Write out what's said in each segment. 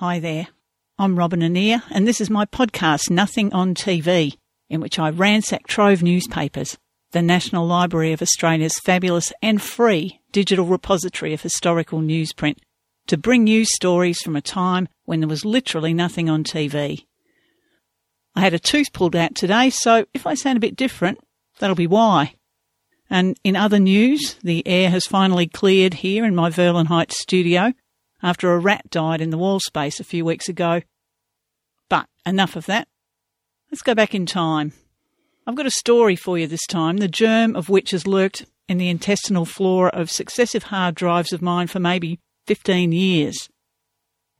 Hi there. I'm Robin Annear, and this is my podcast, Nothing on TV, in which I ransack Trove newspapers, the National Library of Australia's fabulous and free digital repository of historical newsprint, to bring you stories from a time when there was literally nothing on TV. I had a tooth pulled out today, so if I sound a bit different, that'll be why. And in other news, the air has finally cleared here in my Verlyn Heights studio after a rat died in the wall space a few weeks ago. But enough of that. Let's go back in time. I've got a story for you this time, the germ of which has lurked in the intestinal flora of successive hard drives of mine for maybe 15 years.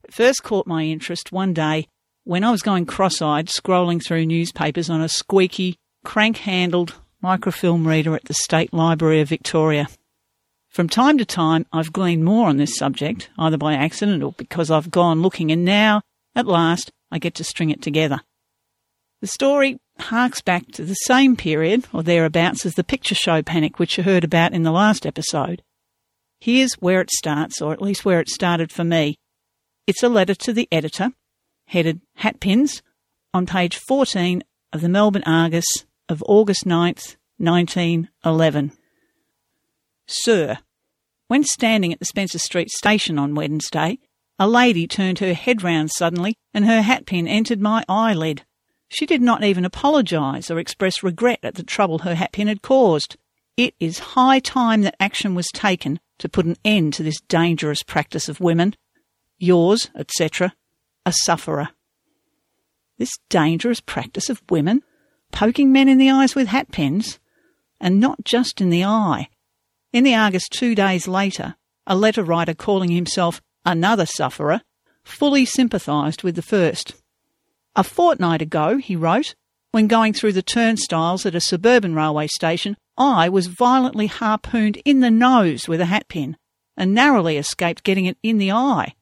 It first caught my interest one day when I was going cross eyed scrolling through newspapers on a squeaky, crank handled microfilm reader at the State Library of Victoria. From time to time, I've gleaned more on this subject, either by accident or because I've gone looking, and now, at last, I get to string it together. The story harks back to the same period, or thereabouts, as the picture show panic which you heard about in the last episode. Here's where it starts, or at least where it started for me. It's a letter to the editor, headed Hatpins, on page 14 of the Melbourne Argus of August 9th, 1911. Sir, when standing at the Spencer Street station on Wednesday, a lady turned her head round suddenly and her hatpin entered my eyelid. She did not even apologise or express regret at the trouble her hatpin had caused. It is high time that action was taken to put an end to this dangerous practice of women. Yours, etc., a sufferer. This dangerous practice of women? Poking men in the eyes with hatpins? And not just in the eye. In the Argus two days later, a letter writer calling himself another sufferer fully sympathised with the first. A fortnight ago, he wrote, when going through the turnstiles at a suburban railway station, I was violently harpooned in the nose with a hatpin and narrowly escaped getting it in the eye.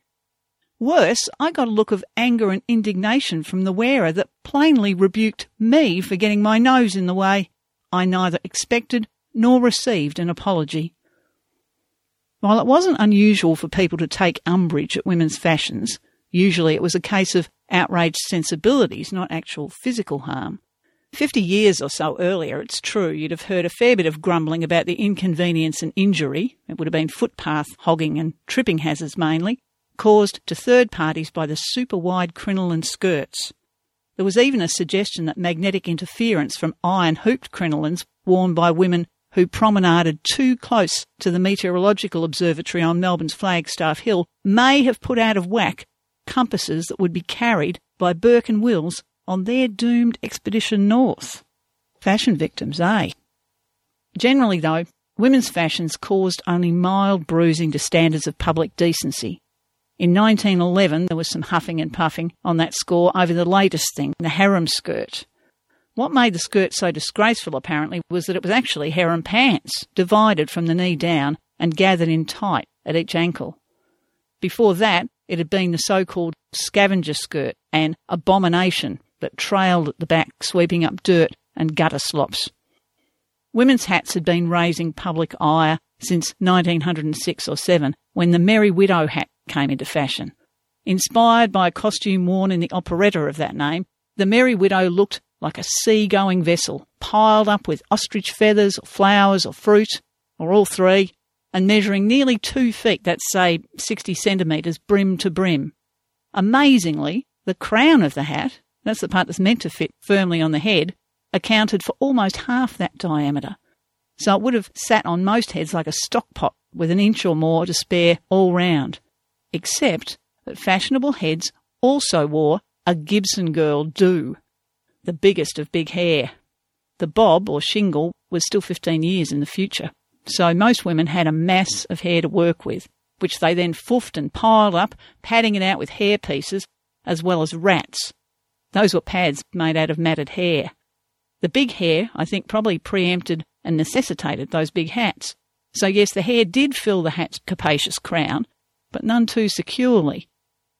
Worse, I got a look of anger and indignation from the wearer that plainly rebuked me for getting my nose in the way. I neither expected nor received an apology. While it wasn't unusual for people to take umbrage at women's fashions, usually it was a case of outraged sensibilities, not actual physical harm. Fifty years or so earlier, it's true, you'd have heard a fair bit of grumbling about the inconvenience and injury, it would have been footpath hogging and tripping hazards mainly, caused to third parties by the super wide crinoline skirts. There was even a suggestion that magnetic interference from iron hooped crinolines worn by women who promenaded too close to the meteorological observatory on Melbourne's Flagstaff Hill may have put out of whack compasses that would be carried by Burke and Wills on their doomed expedition north. Fashion victims, eh? Generally, though, women's fashions caused only mild bruising to standards of public decency, in 1911, there was some huffing and puffing on that score over the latest thing, the harem skirt. What made the skirt so disgraceful, apparently, was that it was actually harem pants, divided from the knee down and gathered in tight at each ankle. Before that, it had been the so called scavenger skirt, an abomination that trailed at the back, sweeping up dirt and gutter slops. Women's hats had been raising public ire since 1906 or 7, when the Merry Widow hat came into fashion. Inspired by a costume worn in the operetta of that name, the Merry Widow looked like a sea-going vessel, piled up with ostrich feathers, or flowers, or fruit, or all three, and measuring nearly two feet, that's say 60 centimetres, brim to brim. Amazingly, the crown of the hat, that's the part that's meant to fit firmly on the head, accounted for almost half that diameter. So it would have sat on most heads like a stock pot with an inch or more to spare all round except that fashionable heads also wore a Gibson girl do, the biggest of big hair. The bob or shingle was still 15 years in the future, so most women had a mass of hair to work with, which they then foofed and piled up, padding it out with hair pieces, as well as rats. Those were pads made out of matted hair. The big hair, I think, probably preempted and necessitated those big hats. So, yes, the hair did fill the hat's capacious crown, but none too securely.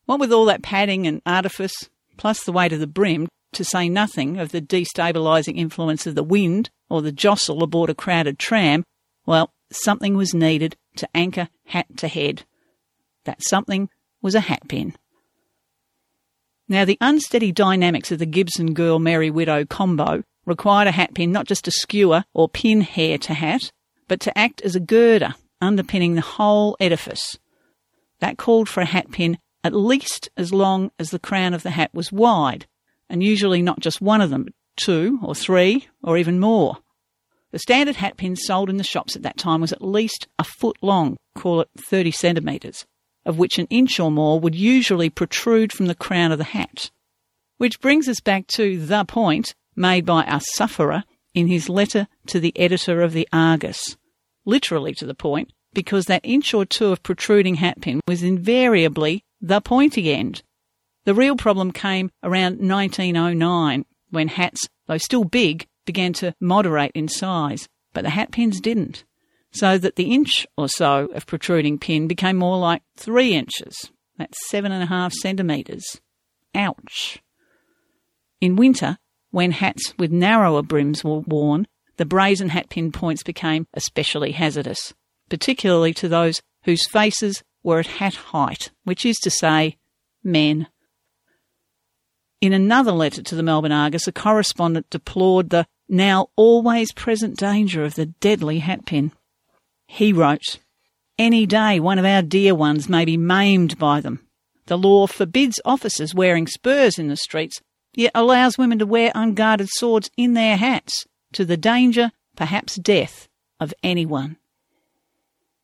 What with all that padding and artifice, plus the weight of the brim, to say nothing of the destabilising influence of the wind or the jostle aboard a crowded tram, well, something was needed to anchor hat to head. That something was a hatpin. Now, the unsteady dynamics of the Gibson girl Merry Widow combo required a hatpin not just to skewer or pin hair to hat, but to act as a girder underpinning the whole edifice. That called for a hatpin at least as long as the crown of the hat was wide, and usually not just one of them, but two or three or even more. The standard hatpin sold in the shops at that time was at least a foot long, call it 30 centimetres, of which an inch or more would usually protrude from the crown of the hat. Which brings us back to the point made by a sufferer in his letter to the editor of the Argus. Literally to the point, because that inch or two of protruding hatpin was invariably the pointy end. The real problem came around 1909 when hats, though still big, began to moderate in size, but the hat pins didn't. So that the inch or so of protruding pin became more like three inches. That's seven and a half centimetres. Ouch. In winter, when hats with narrower brims were worn, the brazen hat pin points became especially hazardous, particularly to those whose faces were at hat height, which is to say, men. In another letter to the Melbourne Argus, a correspondent deplored the now always present danger of the deadly hatpin. He wrote, Any day one of our dear ones may be maimed by them. The law forbids officers wearing spurs in the streets, yet allows women to wear unguarded swords in their hats, to the danger, perhaps death, of anyone.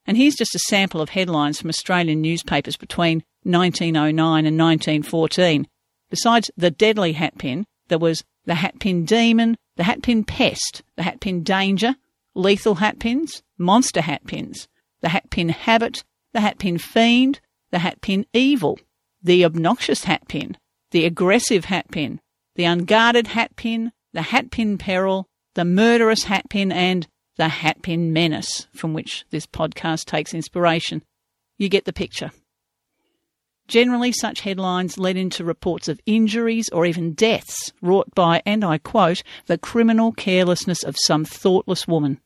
And here's just a sample of headlines from Australian newspapers between 1909 and 1914. Besides the deadly hatpin, there was the hatpin demon, the hatpin pest, the hatpin danger, lethal hatpins, monster hatpins, the hatpin habit, the hatpin fiend, the hatpin evil, the obnoxious hatpin, the aggressive hatpin, the unguarded hatpin, the hatpin peril, the murderous hatpin, and the hatpin menace, from which this podcast takes inspiration. You get the picture. Generally, such headlines led into reports of injuries or even deaths wrought by, and I quote, the criminal carelessness of some thoughtless woman.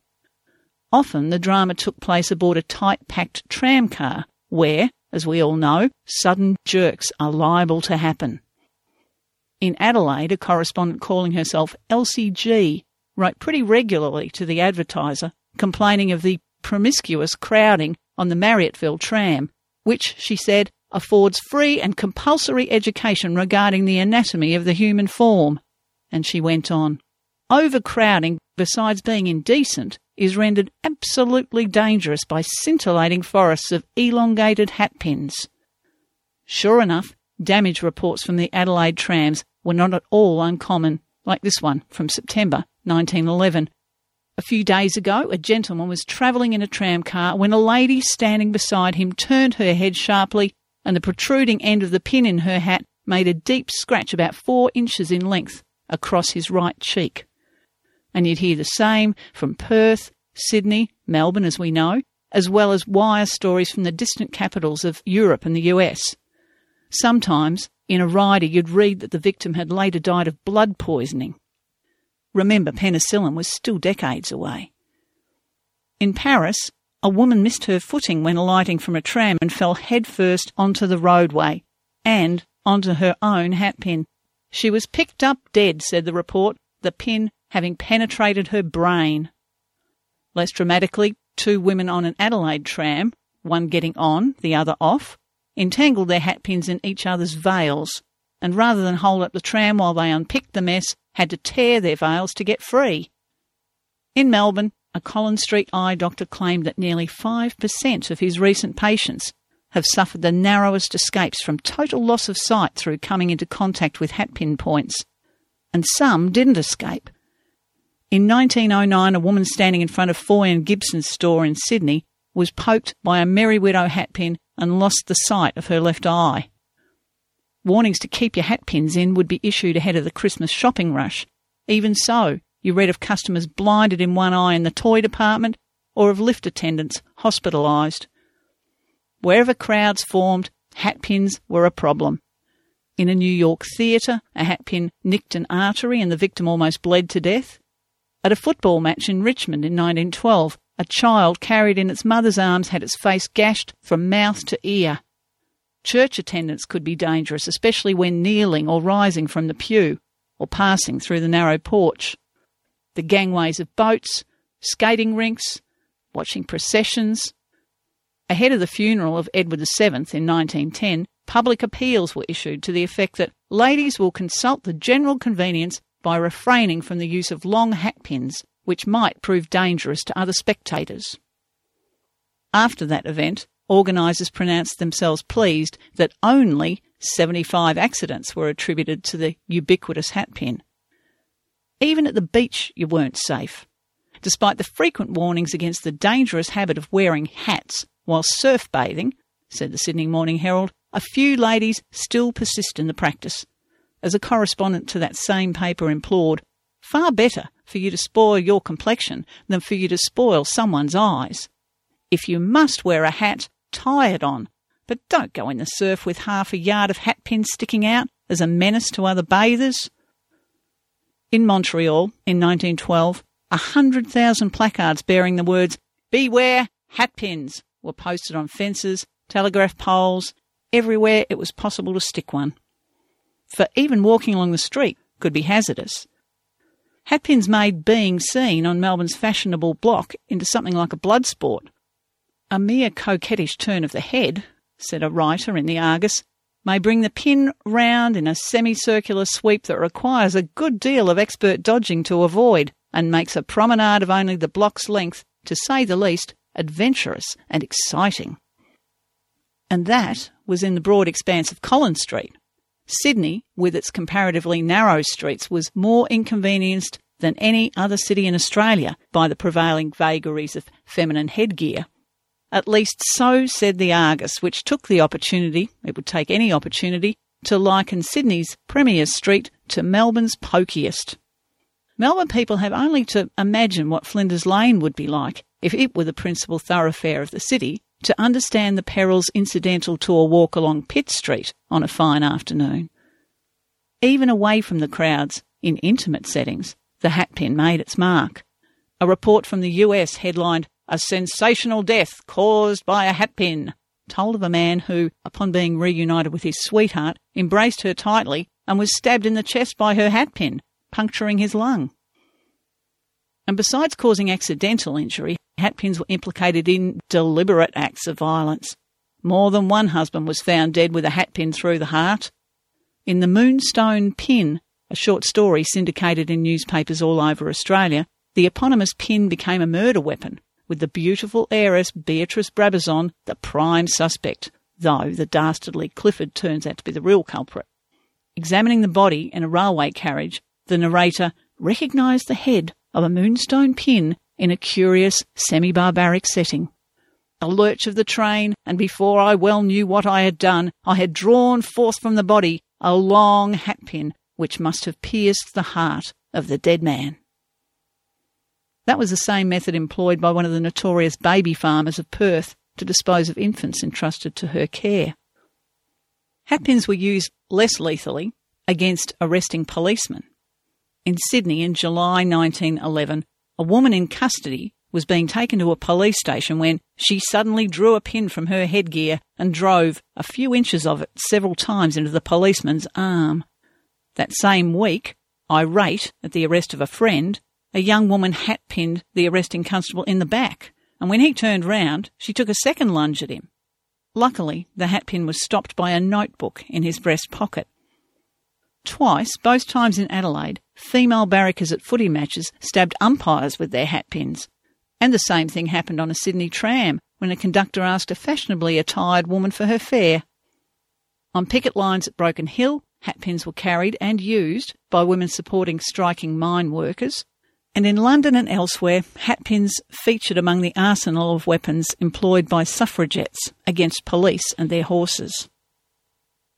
Often the drama took place aboard a tight packed tram car, where, as we all know, sudden jerks are liable to happen. In Adelaide, a correspondent calling herself Elsie G wrote pretty regularly to the advertiser complaining of the promiscuous crowding on the Marryatville tram, which, she said, affords free and compulsory education regarding the anatomy of the human form. And she went on, Overcrowding, besides being indecent, is rendered absolutely dangerous by scintillating forests of elongated hatpins. Sure enough, damage reports from the Adelaide trams were not at all uncommon, like this one from September 1911. A few days ago, a gentleman was travelling in a tram car when a lady standing beside him turned her head sharply and the protruding end of the pin in her hat made a deep scratch about four inches in length across his right cheek. And you'd hear the same from Perth, Sydney, Melbourne, as we know, as well as wire stories from the distant capitals of Europe and the US. Sometimes, in a rider, you'd read that the victim had later died of blood poisoning. Remember, penicillin was still decades away. In Paris, a woman missed her footing when alighting from a tram and fell headfirst onto the roadway and onto her own hatpin. She was picked up dead, said the report, the pin having penetrated her brain. Less dramatically, two women on an Adelaide tram, one getting on, the other off, entangled their hatpins in each other's veils, and rather than hold up the tram while they unpicked the mess, had to tear their veils to get free. In Melbourne, a Collins Street eye doctor claimed that nearly 5% of his recent patients have suffered the narrowest escapes from total loss of sight through coming into contact with hatpin points. And some didn't escape. In 1909, a woman standing in front of Foy and Gibson's store in Sydney was poked by a Merry Widow hatpin and lost the sight of her left eye. Warnings to keep your hatpins in would be issued ahead of the Christmas shopping rush. Even so, you read of customers blinded in one eye in the toy department or of lift attendants hospitalised. Wherever crowds formed, hatpins were a problem. In a New York theatre, a hatpin nicked an artery and the victim almost bled to death. At a football match in Richmond in 1912, a child carried in its mother's arms had its face gashed from mouth to ear. Church attendance could be dangerous, especially when kneeling or rising from the pew or passing through the narrow porch. The gangways of boats, skating rinks, watching processions. Ahead of the funeral of Edward VII in 1910, public appeals were issued to the effect that ladies will consult the general convenience by refraining from the use of long hatpins, which might prove dangerous to other spectators. After that event, organisers pronounced themselves pleased that only 75 accidents were attributed to the ubiquitous hatpin. Even at the beach, you weren't safe. Despite the frequent warnings against the dangerous habit of wearing hats while surf bathing, said the Sydney Morning Herald, a few ladies still persist in the practice. As a correspondent to that same paper implored, far better for you to spoil your complexion than for you to spoil someone's eyes. If you must wear a hat, tie it on, but don't go in the surf with half a yard of hatpins sticking out as a menace to other bathers. In Montreal, in 1912, a hundred thousand placards bearing the words Beware hatpins were posted on fences, telegraph poles, everywhere it was possible to stick one. For even walking along the street could be hazardous. Hatpins made being seen on Melbourne's fashionable block into something like a blood sport. A mere coquettish turn of the head, said a writer in the Argus, may bring the pin round in a semicircular sweep that requires a good deal of expert dodging to avoid, and makes a promenade of only the block's length, to say the least, adventurous and exciting. And that was in the broad expanse of Collins Street. Sydney, with its comparatively narrow streets, was more inconvenienced than any other city in Australia by the prevailing vagaries of feminine headgear. At least so said the Argus, which took the opportunity, it would take any opportunity, to liken Sydney's Premier Street to Melbourne's pokiest. Melbourne people have only to imagine what Flinders Lane would be like if it were the principal thoroughfare of the city to understand the perils incidental to a walk along Pitt Street on a fine afternoon. Even away from the crowds, in intimate settings, the hatpin made its mark. A report from the US headlined, A sensational death caused by a hatpin, told of a man who, upon being reunited with his sweetheart, embraced her tightly and was stabbed in the chest by her hatpin, puncturing his lung. And besides causing accidental injury, hatpins were implicated in deliberate acts of violence. More than one husband was found dead with a hatpin through the heart. In The Moonstone Pin, a short story syndicated in newspapers all over Australia, the eponymous pin became a murder weapon, with the beautiful heiress Beatrice Brabazon the prime suspect, though the dastardly Clifford turns out to be the real culprit. Examining the body in a railway carriage, the narrator recognised the head of a moonstone pin in a curious semi barbaric setting. A lurch of the train, and before I well knew what I had done, I had drawn forth from the body a long hatpin which must have pierced the heart of the dead man. That was the same method employed by one of the notorious baby farmers of Perth to dispose of infants entrusted to her care. Hatpins were used less lethally against arresting policemen. In Sydney in July 1911, a woman in custody was being taken to a police station when she suddenly drew a pin from her headgear and drove a few inches of it several times into the policeman's arm. That same week, irate at the arrest of a friend, a young woman hat pinned the arresting constable in the back, and when he turned round, she took a second lunge at him. Luckily, the hatpin was stopped by a notebook in his breast pocket. Twice, both times in Adelaide, female barrackers at footy matches stabbed umpires with their hatpins. And the same thing happened on a Sydney tram when a conductor asked a fashionably attired woman for her fare. On picket lines at Broken Hill, hatpins were carried and used by women supporting striking mine workers. And in London and elsewhere, hatpins featured among the arsenal of weapons employed by suffragettes against police and their horses.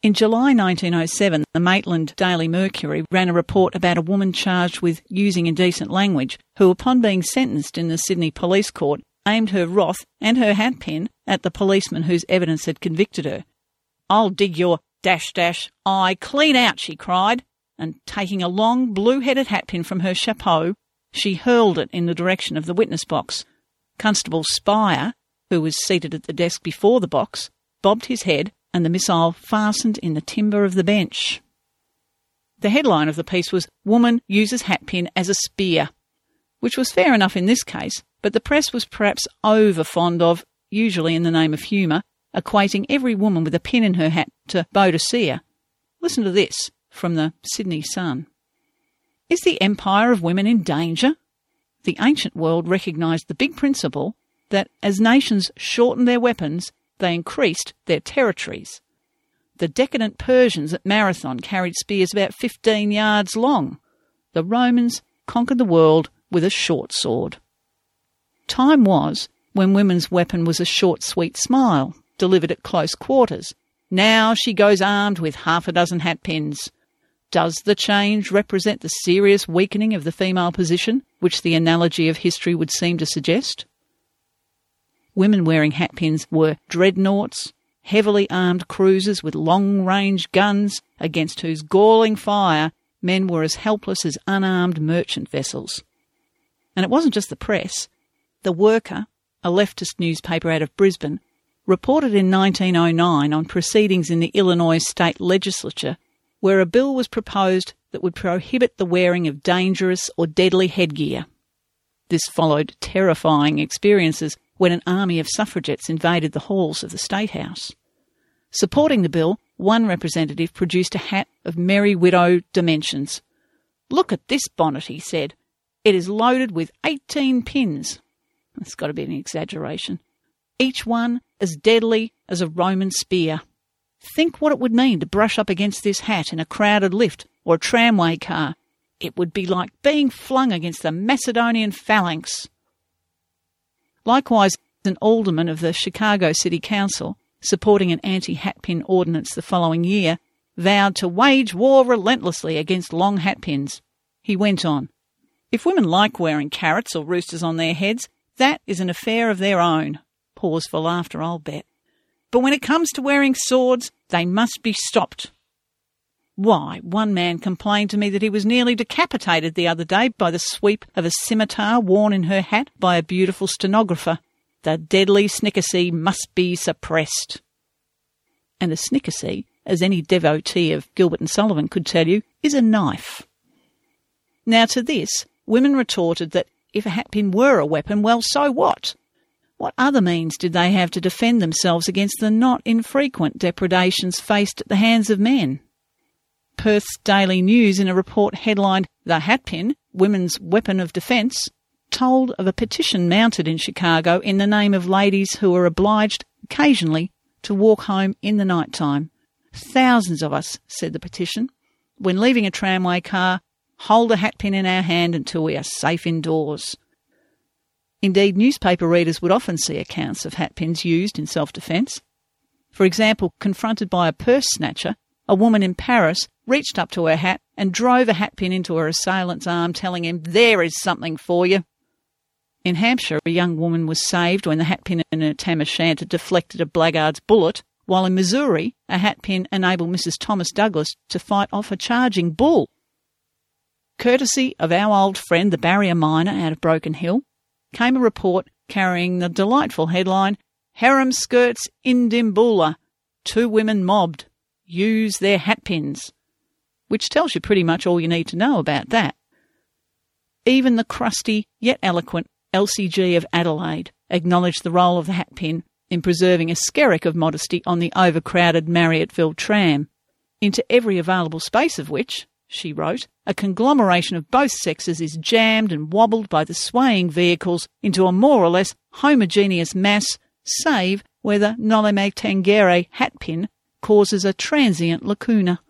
In July 1907, the Maitland Daily Mercury ran a report about a woman charged with using indecent language, who, upon being sentenced in the Sydney Police Court, aimed her wrath and her hatpin at the policeman whose evidence had convicted her. I'll dig your dash dash eye clean out, she cried, and taking a long blue headed hatpin from her chapeau, she hurled it in the direction of the witness box. Constable Spire, who was seated at the desk before the box, bobbed his head and the missile fastened in the timber of the bench. The headline of the piece was Woman Uses Hatpin as a Spear, which was fair enough in this case, but the press was perhaps over fond of, usually in the name of humour, equating every woman with a pin in her hat to Boadicea. Listen to this from the Sydney Sun. Is the empire of women in danger? The ancient world recognised the big principle that as nations shortened their weapons, they increased their territories. The decadent Persians at Marathon carried spears about 15 yards long. The Romans conquered the world with a short sword. Time was when women's weapon was a short, sweet smile, delivered at close quarters. Now she goes armed with half a dozen hatpins. Does the change represent the serious weakening of the female position, which the analogy of history would seem to suggest? Women wearing hatpins were dreadnoughts, heavily armed cruisers with long range guns against whose galling fire men were as helpless as unarmed merchant vessels. And it wasn't just the press. The Worker, a leftist newspaper out of Brisbane, reported in 1909 on proceedings in the Illinois state legislature where a bill was proposed that would prohibit the wearing of dangerous or deadly headgear. This followed terrifying experiences when an army of suffragettes invaded the halls of the State House. Supporting the bill, one representative produced a hat of Merry Widow dimensions. Look at this bonnet, he said. It is loaded with 18 pins. That's got to be an exaggeration. Each one as deadly as a Roman spear. Think what it would mean to brush up against this hat in a crowded lift or a tramway car. It would be like being flung against the Macedonian phalanx. Likewise, an alderman of the Chicago City Council supporting an anti hatpin ordinance the following year, vowed to wage war relentlessly against long hatpins. He went on, If women like wearing carrots or roosters on their heads, that is an affair of their own. Pause for laughter, I'll bet. But when it comes to wearing swords, they must be stopped. Why, one man complained to me that he was nearly decapitated the other day by the sweep of a scimitar worn in her hat by a beautiful stenographer. The deadly snickersnee must be suppressed. And a snickersnee, as any devotee of Gilbert and Sullivan could tell you, is a knife. Now to this, women retorted that if a hatpin were a weapon, well, so what? What other means did they have to defend themselves against the not infrequent depredations faced at the hands of men? Perth's Daily News, in a report headlined The Hatpin, Women's Weapon of Defence, told of a petition mounted in Chicago in the name of ladies who are obliged occasionally to walk home in the night time. Thousands of us, said the petition, when leaving a tramway car, hold a hatpin in our hand until we are safe indoors. Indeed, newspaper readers would often see accounts of hatpins used in self defence. For example, confronted by a purse snatcher, a woman in Paris reached up to her hat and drove a hatpin into her assailant's arm, telling him, There is something for you. In Hampshire, a young woman was saved when the hatpin in her tam o' shanter deflected a blackguard's bullet, while in Missouri, a hatpin enabled Mrs. Thomas Douglas to fight off a charging bull. Courtesy of our old friend, the barrier miner out of Broken Hill, came a report carrying the delightful headline, Harem Skirts in Dimboola, Two Women Mobbed, Use Their Hatpins, which tells you pretty much all you need to know about that. Even the crusty yet eloquent LCG of Adelaide acknowledged the role of the hatpin in preserving a skerrick of modesty on the overcrowded Marryatville tram, into every available space of which, she wrote, a conglomeration of both sexes is jammed and wobbled by the swaying vehicles into a more or less homogeneous mass, save where the Noli Me Tangere hatpin causes a transient lacuna.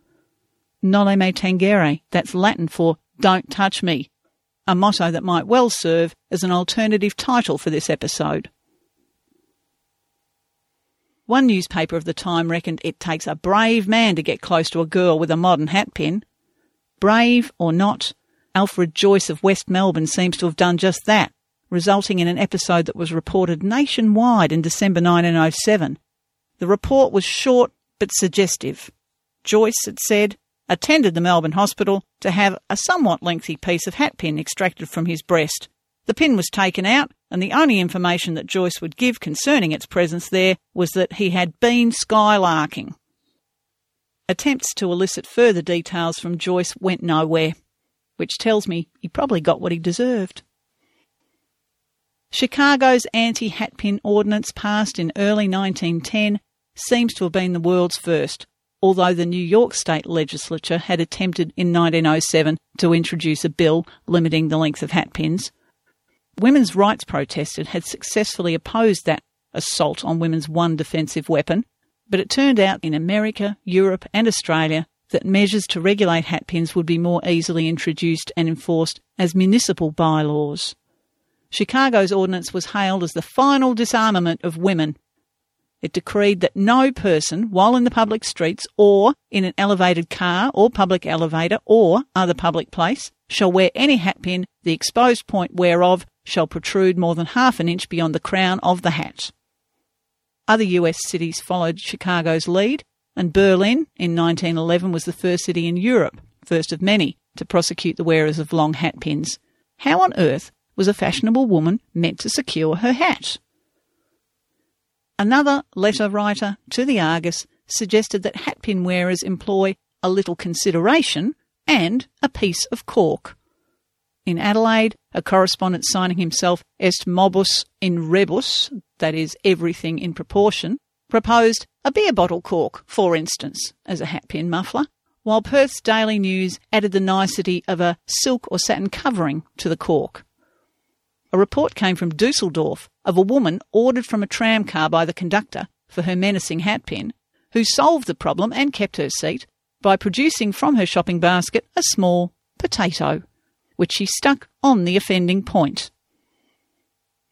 Noli Me Tangere, that's Latin for don't touch me, a motto that might well serve as an alternative title for this episode. One newspaper of the time reckoned it takes a brave man to get close to a girl with a modern hatpin. Brave or not, Alfred Joyce of West Melbourne seems to have done just that, resulting in an episode that was reported nationwide in December 1907. The report was short but suggestive. Joyce, it said, attended the Melbourne hospital to have a somewhat lengthy piece of hatpin extracted from his breast. The pin was taken out, and the only information that Joyce would give concerning its presence there was that he had been skylarking. Attempts to elicit further details from Joyce went nowhere, which tells me he probably got what he deserved. Chicago's anti hatpin ordinance passed in early 1910 seems to have been the world's first, although the New York state legislature had attempted in 1907 to introduce a bill limiting the length of hatpins. Women's rights protesters had successfully opposed that assault on women's one defensive weapon, but it turned out in America, Europe, and Australia that measures to regulate hatpins would be more easily introduced and enforced as municipal bylaws. Chicago's ordinance was hailed as the final disarmament of women. It decreed that no person, while in the public streets or in an elevated car or public elevator or other public place, shall wear any hatpin, the exposed point whereof shall protrude more than half an inch beyond the crown of the hat. Other US cities followed Chicago's lead, and Berlin in 1911 was the first city in Europe, first of many, to prosecute the wearers of long hat pins. How on earth was a fashionable woman meant to secure her hat. Another letter writer to the Argus suggested that hatpin wearers employ a little consideration and a piece of cork. In Adelaide, a correspondent signing himself est modus in rebus, that is, everything in proportion, proposed a beer bottle cork, for instance, as a hatpin muffler, while Perth's Daily News added the nicety of a silk or satin covering to the cork. A report came from Dusseldorf of a woman ordered from a tram car by the conductor for her menacing hatpin, who solved the problem and kept her seat by producing from her shopping basket a small potato, which she stuck on the offending point.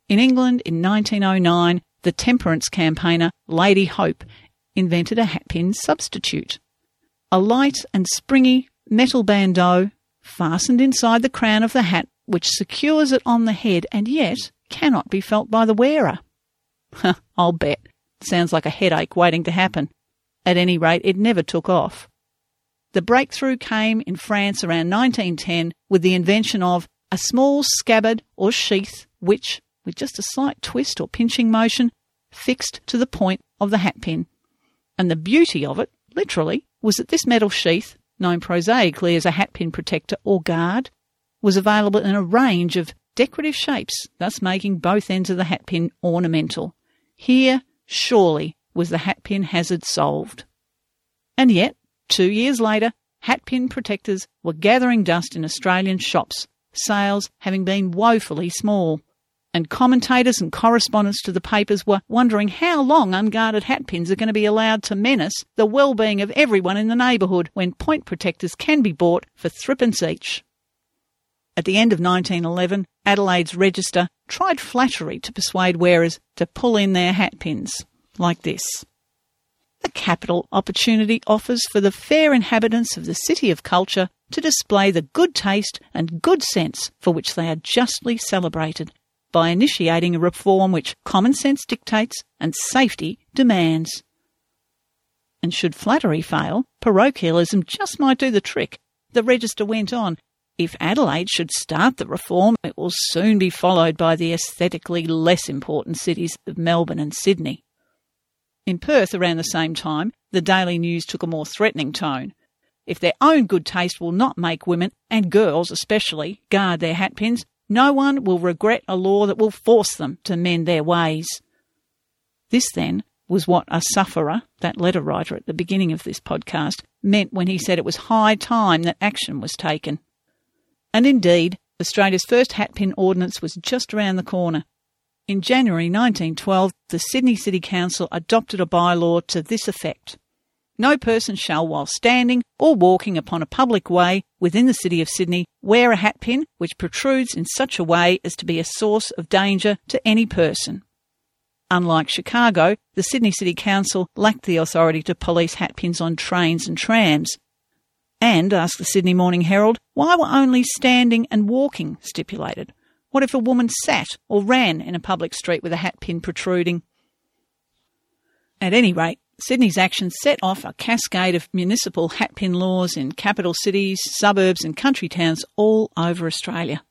In England in 1909, the temperance campaigner Lady Hope invented a hatpin substitute. A light and springy metal bandeau fastened inside the crown of the hat which secures it on the head and yet cannot be felt by the wearer. I'll bet. Sounds like a headache waiting to happen. At any rate, it never took off. The breakthrough came in France around 1910 with the invention of a small scabbard or sheath which, with just a slight twist or pinching motion, fixed to the point of the hatpin. And the beauty of it, literally, was that this metal sheath, known prosaically as a hatpin protector or guard, was available in a range of decorative shapes, thus making both ends of the hatpin ornamental. Here, surely, was the hatpin hazard solved. And yet, two years later, hatpin protectors were gathering dust in Australian shops, sales having been woefully small. And commentators and correspondents to the papers were wondering how long unguarded hatpins are going to be allowed to menace the well-being of everyone in the neighbourhood when point protectors can be bought for threepence each. At the end of 1911, Adelaide's Register tried flattery to persuade wearers to pull in their hatpins, like this. A capital opportunity offers for the fair inhabitants of the City of Culture to display the good taste and good sense for which they are justly celebrated by initiating a reform which common sense dictates and safety demands. And should flattery fail, parochialism just might do the trick. The Register went on if Adelaide should start the reform, it will soon be followed by the aesthetically less important cities of Melbourne and Sydney. In Perth, around the same time, the Daily News took a more threatening tone. If their own good taste will not make women, and girls especially, guard their hatpins, no one will regret a law that will force them to mend their ways. This, then, was what a sufferer, that letter writer at the beginning of this podcast, meant when he said it was high time that action was taken. And indeed, Australia's first hatpin ordinance was just around the corner. In January 1912, the Sydney City Council adopted a bylaw to this effect. No person shall, while standing or walking upon a public way within the City of Sydney, wear a hatpin which protrudes in such a way as to be a source of danger to any person. Unlike Chicago, the Sydney City Council lacked the authority to police hatpins on trains and trams, and, asked the Sydney Morning Herald, why were only standing and walking stipulated? What if a woman sat or ran in a public street with a hat pin protruding? At any rate, Sydney's action set off a cascade of municipal hatpin laws in capital cities, suburbs, and country towns all over Australia.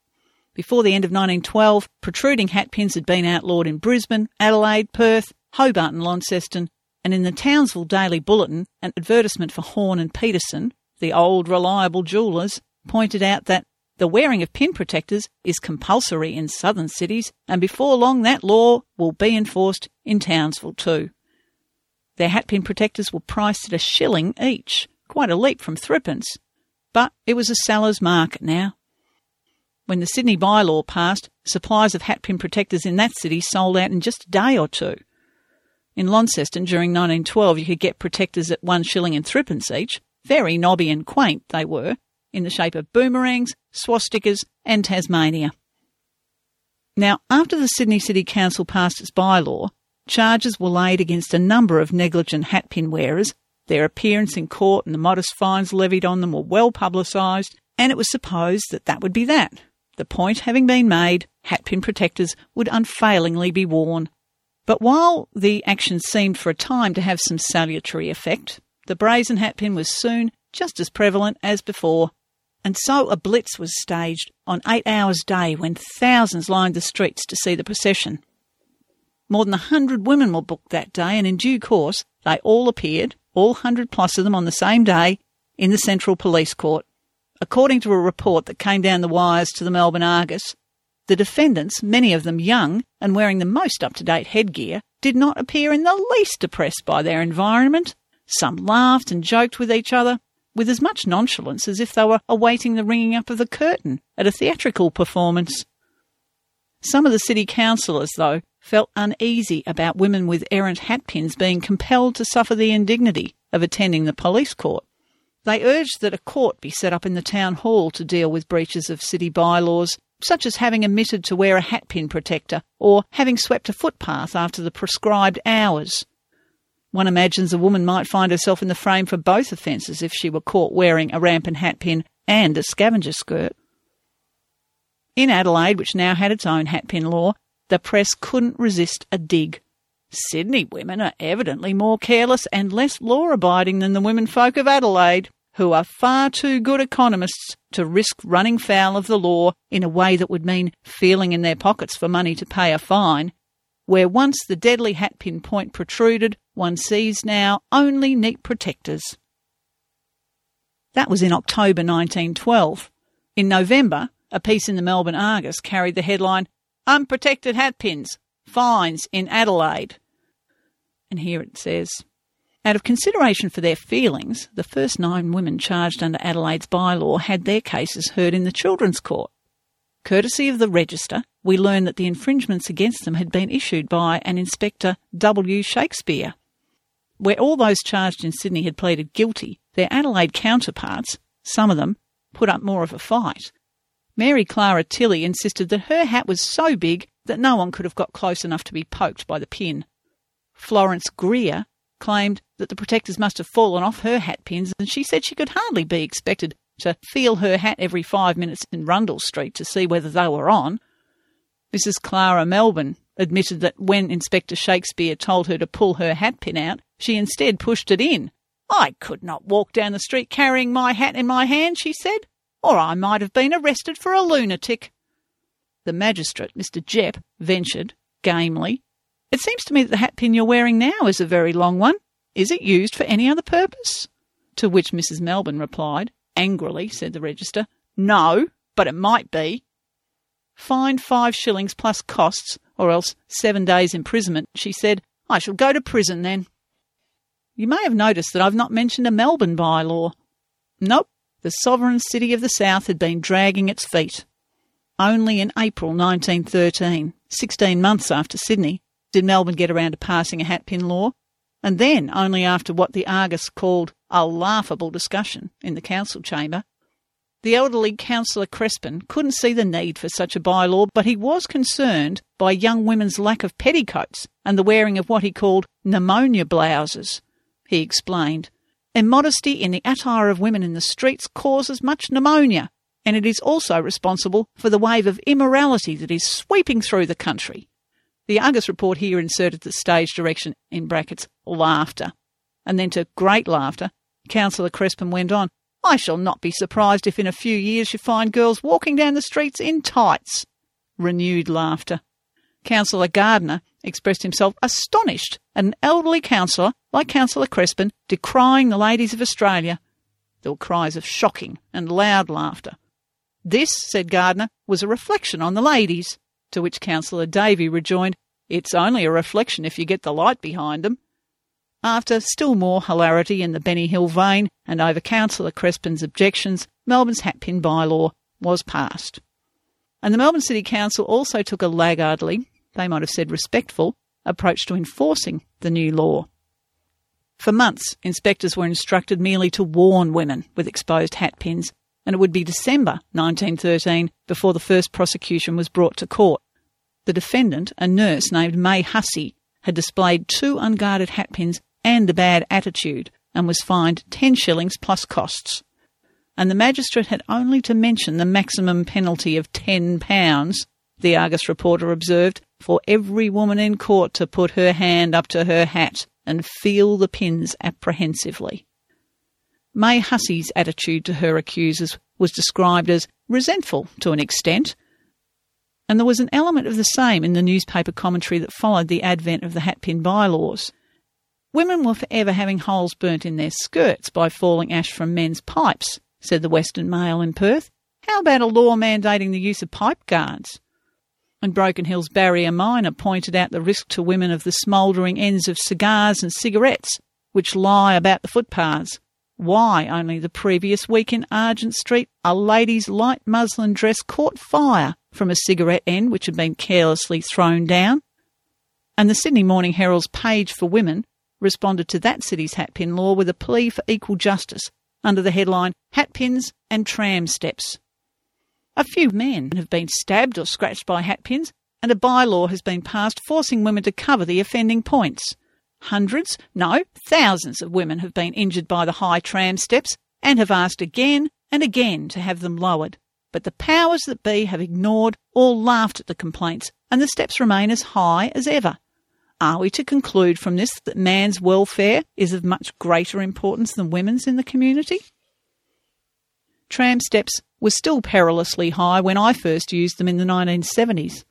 Before the end of 1912, protruding hatpins had been outlawed in Brisbane, Adelaide, Perth, Hobart, and Launceston, and in the Townsville Daily Bulletin, an advertisement for Horn and Peterson, the old reliable jewellers, pointed out that the wearing of pin protectors is compulsory in southern cities, and before long that law will be enforced in Townsville too. Their hatpin protectors were priced at a shilling each, quite a leap from threepence. But it was a seller's market now. When the Sydney bylaw passed, supplies of hatpin protectors in that city sold out in just a day or two. In Launceston during 1912, you could get protectors at one shilling and threepence each. Very knobby and quaint they were, in the shape of boomerangs, swastikas, and Tasmania. Now, after the Sydney City Council passed its bylaw, charges were laid against a number of negligent hatpin wearers. Their appearance in court and the modest fines levied on them were well publicised, and it was supposed that that would be that. The point having been made, hatpin protectors would unfailingly be worn, but while the action seemed for a time to have some salutary effect, the brazen hatpin was soon just as prevalent as before. And so a blitz was staged on eight hours day when thousands lined the streets to see the procession. More than a hundred women were booked that day, and in due course they all appeared, all hundred plus of them on the same day, in the Central Police Court. According to a report that came down the wires to the Melbourne Argus, the defendants, many of them young and wearing the most up to date headgear, did not appear in the least depressed by their environment. Some laughed and joked with each other with as much nonchalance as if they were awaiting the ringing up of the curtain at a theatrical performance. Some of the city councillors, though, felt uneasy about women with errant hatpins being compelled to suffer the indignity of attending the police court. They urged that a court be set up in the town hall to deal with breaches of city bylaws such as having omitted to wear a hatpin protector or having swept a footpath after the prescribed hours. One imagines a woman might find herself in the frame for both offences if she were caught wearing a rampant hatpin and a scavenger skirt. In Adelaide, which now had its own hatpin law, the press couldn't resist a dig. Sydney women are evidently more careless and less law abiding than the women folk of Adelaide who are far too good economists to risk running foul of the law in a way that would mean feeling in their pockets for money to pay a fine. Where once the deadly hatpin point protruded, one sees now only neat protectors. That was in October 1912. In November, a piece in the Melbourne Argus carried the headline Unprotected Hatpins, Fines in Adelaide. And here it says out of consideration for their feelings, the first nine women charged under Adelaide's bylaw had their cases heard in the Children's Court. Courtesy of the Register, we learn that the infringements against them had been issued by an Inspector W. Shakespeare. Where all those charged in Sydney had pleaded guilty, their Adelaide counterparts, some of them, put up more of a fight. Mary Clara Tilley insisted that her hat was so big that no one could have got close enough to be poked by the pin. Florence Greer claimed that the protectors must have fallen off her hat pins, and she said she could hardly be expected to feel her hat every five minutes in Rundle Street to see whether they were on. Mrs. Clara Melbourne admitted that when Inspector Shakespeare told her to pull her hat pin out, she instead pushed it in. I could not walk down the street carrying my hat in my hand, she said, or I might have been arrested for a lunatic. The magistrate, Mr. Jepp, ventured, gamely, It seems to me that the hat pin you're wearing now is a very long one. Is it used for any other purpose? To which Mrs. Melbourne replied, angrily, said the register, No, but it might be. Fined five shillings plus costs, or else seven days' imprisonment, she said, I shall go to prison then. You may have noticed that I've not mentioned a Melbourne bylaw. Nope, the sovereign city of the South had been dragging its feet. Only in April 1913, sixteen months after Sydney, did Melbourne get around to passing a hatpin law, and then only after what the Argus called a laughable discussion in the council chamber. The elderly councillor Crespin couldn't see the need for such a bylaw, but he was concerned by young women's lack of petticoats and the wearing of what he called pneumonia blouses. He explained, Immodesty in the attire of women in the streets causes much pneumonia, and it is also responsible for the wave of immorality that is sweeping through the country. The Argus report here inserted the stage direction in brackets laughter. And then to great laughter, Councillor Crespin went on, I shall not be surprised if in a few years you find girls walking down the streets in tights. Renewed laughter. Councillor Gardner expressed himself astonished at an elderly councillor like Councillor Crespin decrying the ladies of Australia. There were cries of shocking and loud laughter. This, said Gardner, was a reflection on the ladies, to which Councillor Davy rejoined, It's only a reflection if you get the light behind them. After still more hilarity in the Benny Hill vein and over Councillor Crespin's objections, Melbourne's hatpin bylaw was passed. And the Melbourne City Council also took a laggardly, they might have said respectful, approach to enforcing the new law. For months, inspectors were instructed merely to warn women with exposed hat pins, and it would be December 1913 before the first prosecution was brought to court. The defendant, a nurse named May Hussey, had displayed two unguarded hatpins and a bad attitude and was fined 10 shillings plus costs. And the magistrate had only to mention the maximum penalty of £10, the Argus reporter observed, for every woman in court to put her hand up to her hat and feel the pins apprehensively. May Hussey's attitude to her accusers was described as resentful to an extent, and there was an element of the same in the newspaper commentary that followed the advent of the hatpin bylaws. Women were forever having holes burnt in their skirts by falling ash from men's pipes, said the Western Mail in Perth. How about a law mandating the use of pipe guards? And Broken Hill's Barrier Miner pointed out the risk to women of the smouldering ends of cigars and cigarettes which lie about the footpaths. Why, only the previous week in Argent Street, a lady's light muslin dress caught fire from a cigarette end which had been carelessly thrown down. And the Sydney Morning Herald's page for women responded to that city's hatpin law with a plea for equal justice under the headline Hatpins and Tram Steps. A few men have been stabbed or scratched by hatpins, and a bylaw has been passed forcing women to cover the offending points. Hundreds, no, thousands of women have been injured by the high tram steps and have asked again and again to have them lowered. But the powers that be have ignored or laughed at the complaints, and the steps remain as high as ever. Are we to conclude from this that man's welfare is of much greater importance than women's in the community? Tram steps were still perilously high when I first used them in the 1970s.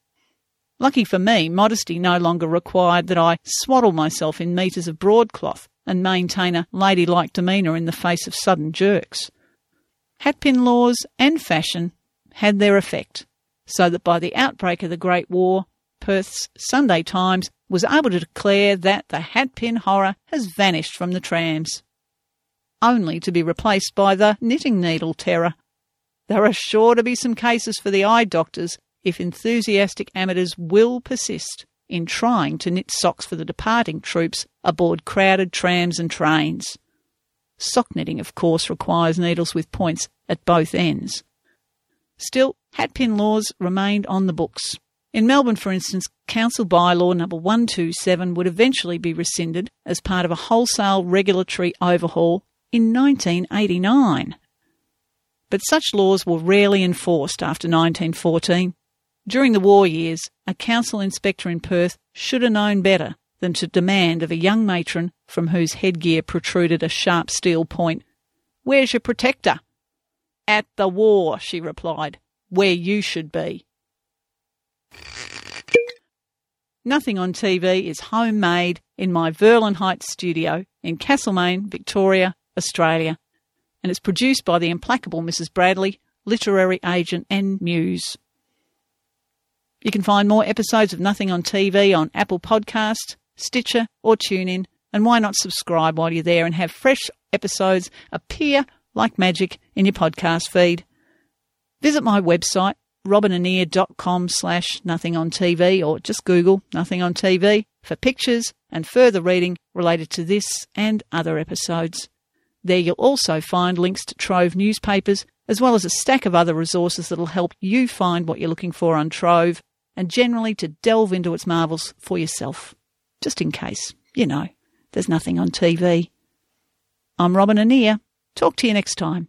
Lucky for me, modesty no longer required that I swaddle myself in metres of broadcloth and maintain a ladylike demeanour in the face of sudden jerks. Hatpin laws and fashion had their effect, so that by the outbreak of the Great War, Perth's Sunday Times was able to declare that the hatpin horror has vanished from the trams, only to be replaced by the knitting needle terror. There are sure to be some cases for the eye doctors if enthusiastic amateurs will persist in trying to knit socks for the departing troops aboard crowded trams and trains. Sock knitting, of course, requires needles with points at both ends. Still, hatpin laws remained on the books. In Melbourne, for instance, Council Bylaw number 127 would eventually be rescinded as part of a wholesale regulatory overhaul in 1989. But such laws were rarely enforced after 1914. During the war years, a council inspector in Perth should have known better than to demand of a young matron from whose headgear protruded a sharp steel point, Where's your protector? At the war, she replied, where you should be. Nothing on TV is homemade in my Verlyn Heights studio in Castlemaine, Victoria, Australia, and it's produced by the implacable Mrs. Bradley, literary agent and muse. You can find more episodes of Nothing on TV on Apple Podcasts, Stitcher, or TuneIn. And why not subscribe while you're there and have fresh episodes appear like magic in your podcast feed? Visit my website, robynannear.com slash nothing on TV, or just Google Nothing on TV for pictures and further reading related to this and other episodes. There you'll also find links to Trove newspapers, as well as a stack of other resources that'll help you find what you're looking for on Trove and generally to delve into its marvels for yourself, just in case, you know, there's nothing on TV. I'm Robyn Annear. Talk to you next time.